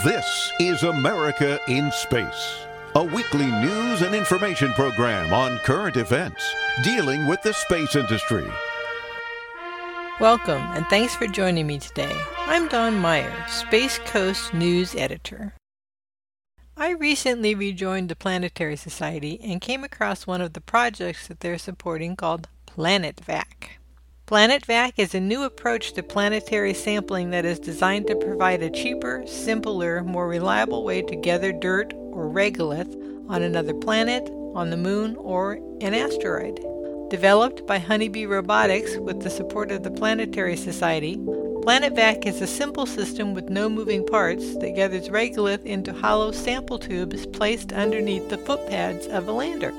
This is America in Space, a weekly news and information program on current events dealing with the space industry. Welcome, and thanks for joining me today. I'm Dawn Meyer, Space Coast News Editor. I recently rejoined the Planetary Society and came across one of the projects that they're supporting called PlanetVac. PlanetVac is a new approach to planetary sampling that is designed to provide a cheaper, simpler, more reliable way to gather dirt or regolith on another planet, on the moon, or an asteroid. Developed by Honeybee Robotics with the support of the Planetary Society, PlanetVac is a simple system with no moving parts that gathers regolith into hollow sample tubes placed underneath the footpads of a lander.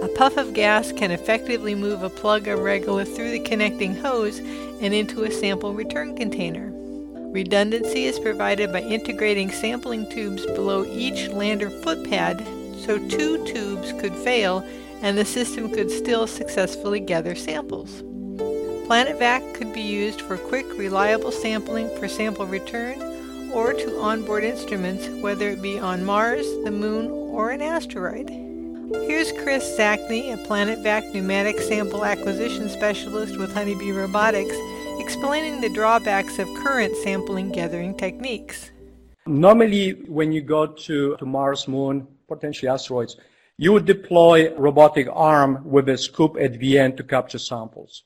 A puff of gas can effectively move a plug of regolith through the connecting hose and into a sample return container. Redundancy is provided by integrating sampling tubes below each lander footpad so two tubes could fail and the system could still successfully gather samples. PlanetVac could be used for quick, reliable sampling for sample return or to onboard instruments, whether it be on Mars, the Moon, or an asteroid. Here's Kris Zacny, a PlanetVac pneumatic sample acquisition specialist with Honeybee Robotics, explaining the drawbacks of current sampling gathering techniques. Normally, when you go to, to Mars, Moon, potentially asteroids, you would deploy robotic arm with a scoop at the end to capture samples.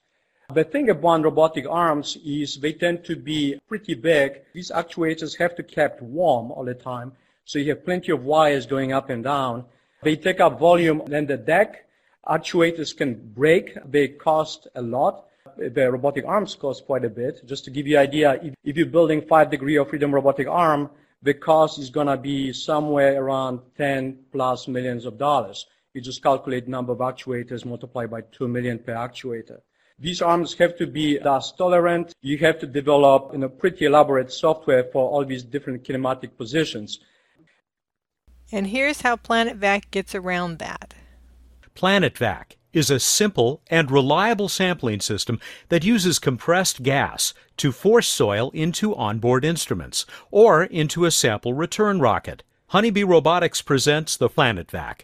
The thing about robotic arms is they tend to be pretty big. These actuators have to kept warm all the time, so you have plenty of wires going up and down. They take up volume and the deck actuators can break. They cost a lot. The robotic arms cost quite a bit. Just to give you an idea, if, if you're building five degree of freedom robotic arm, the cost is going to be somewhere around 10 plus millions of dollars. You just calculate number of actuators multiplied by 2 million per actuator. These arms have to be dust tolerant. You have to develop you know, pretty elaborate software for all these different kinematic positions. And here's how PlanetVac gets around that. PlanetVac is a simple and reliable sampling system that uses compressed gas to force soil into onboard instruments or into a sample return rocket. Honeybee Robotics presents the PlanetVac.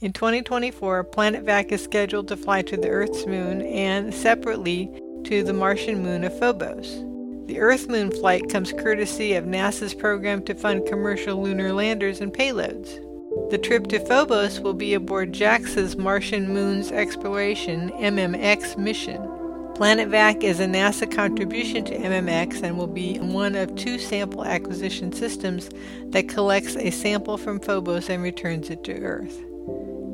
In 2024, PlanetVac is scheduled to fly to the Earth's moon and, separately, to the Martian moon of Phobos. The Earth Moon flight comes courtesy of NASA's program to fund commercial lunar landers and payloads. The trip to Phobos will be aboard JAXA's Martian Moons Exploration MMX mission. PlanetVac is a NASA contribution to MMX and will be one of two sample acquisition systems that collects a sample from Phobos and returns it to Earth.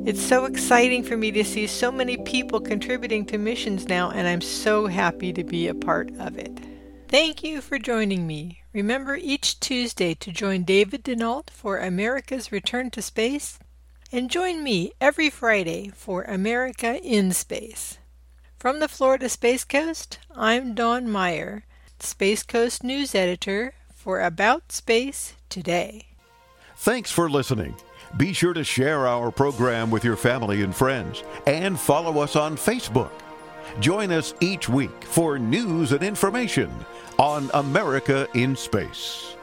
It's so exciting for me to see so many people contributing to missions now, and I'm so happy to be a part of it. Thank you for joining me. Remember each Tuesday to join David Denault for America's Return to Space, and join me every Friday for America in Space. From the Florida Space Coast, I'm Dawn Meyer, Space Coast News Editor for About Space Today. Thanks for listening. Be sure to share our program with your family and friends and follow us on Facebook. Join us each week for news and information on America in Space.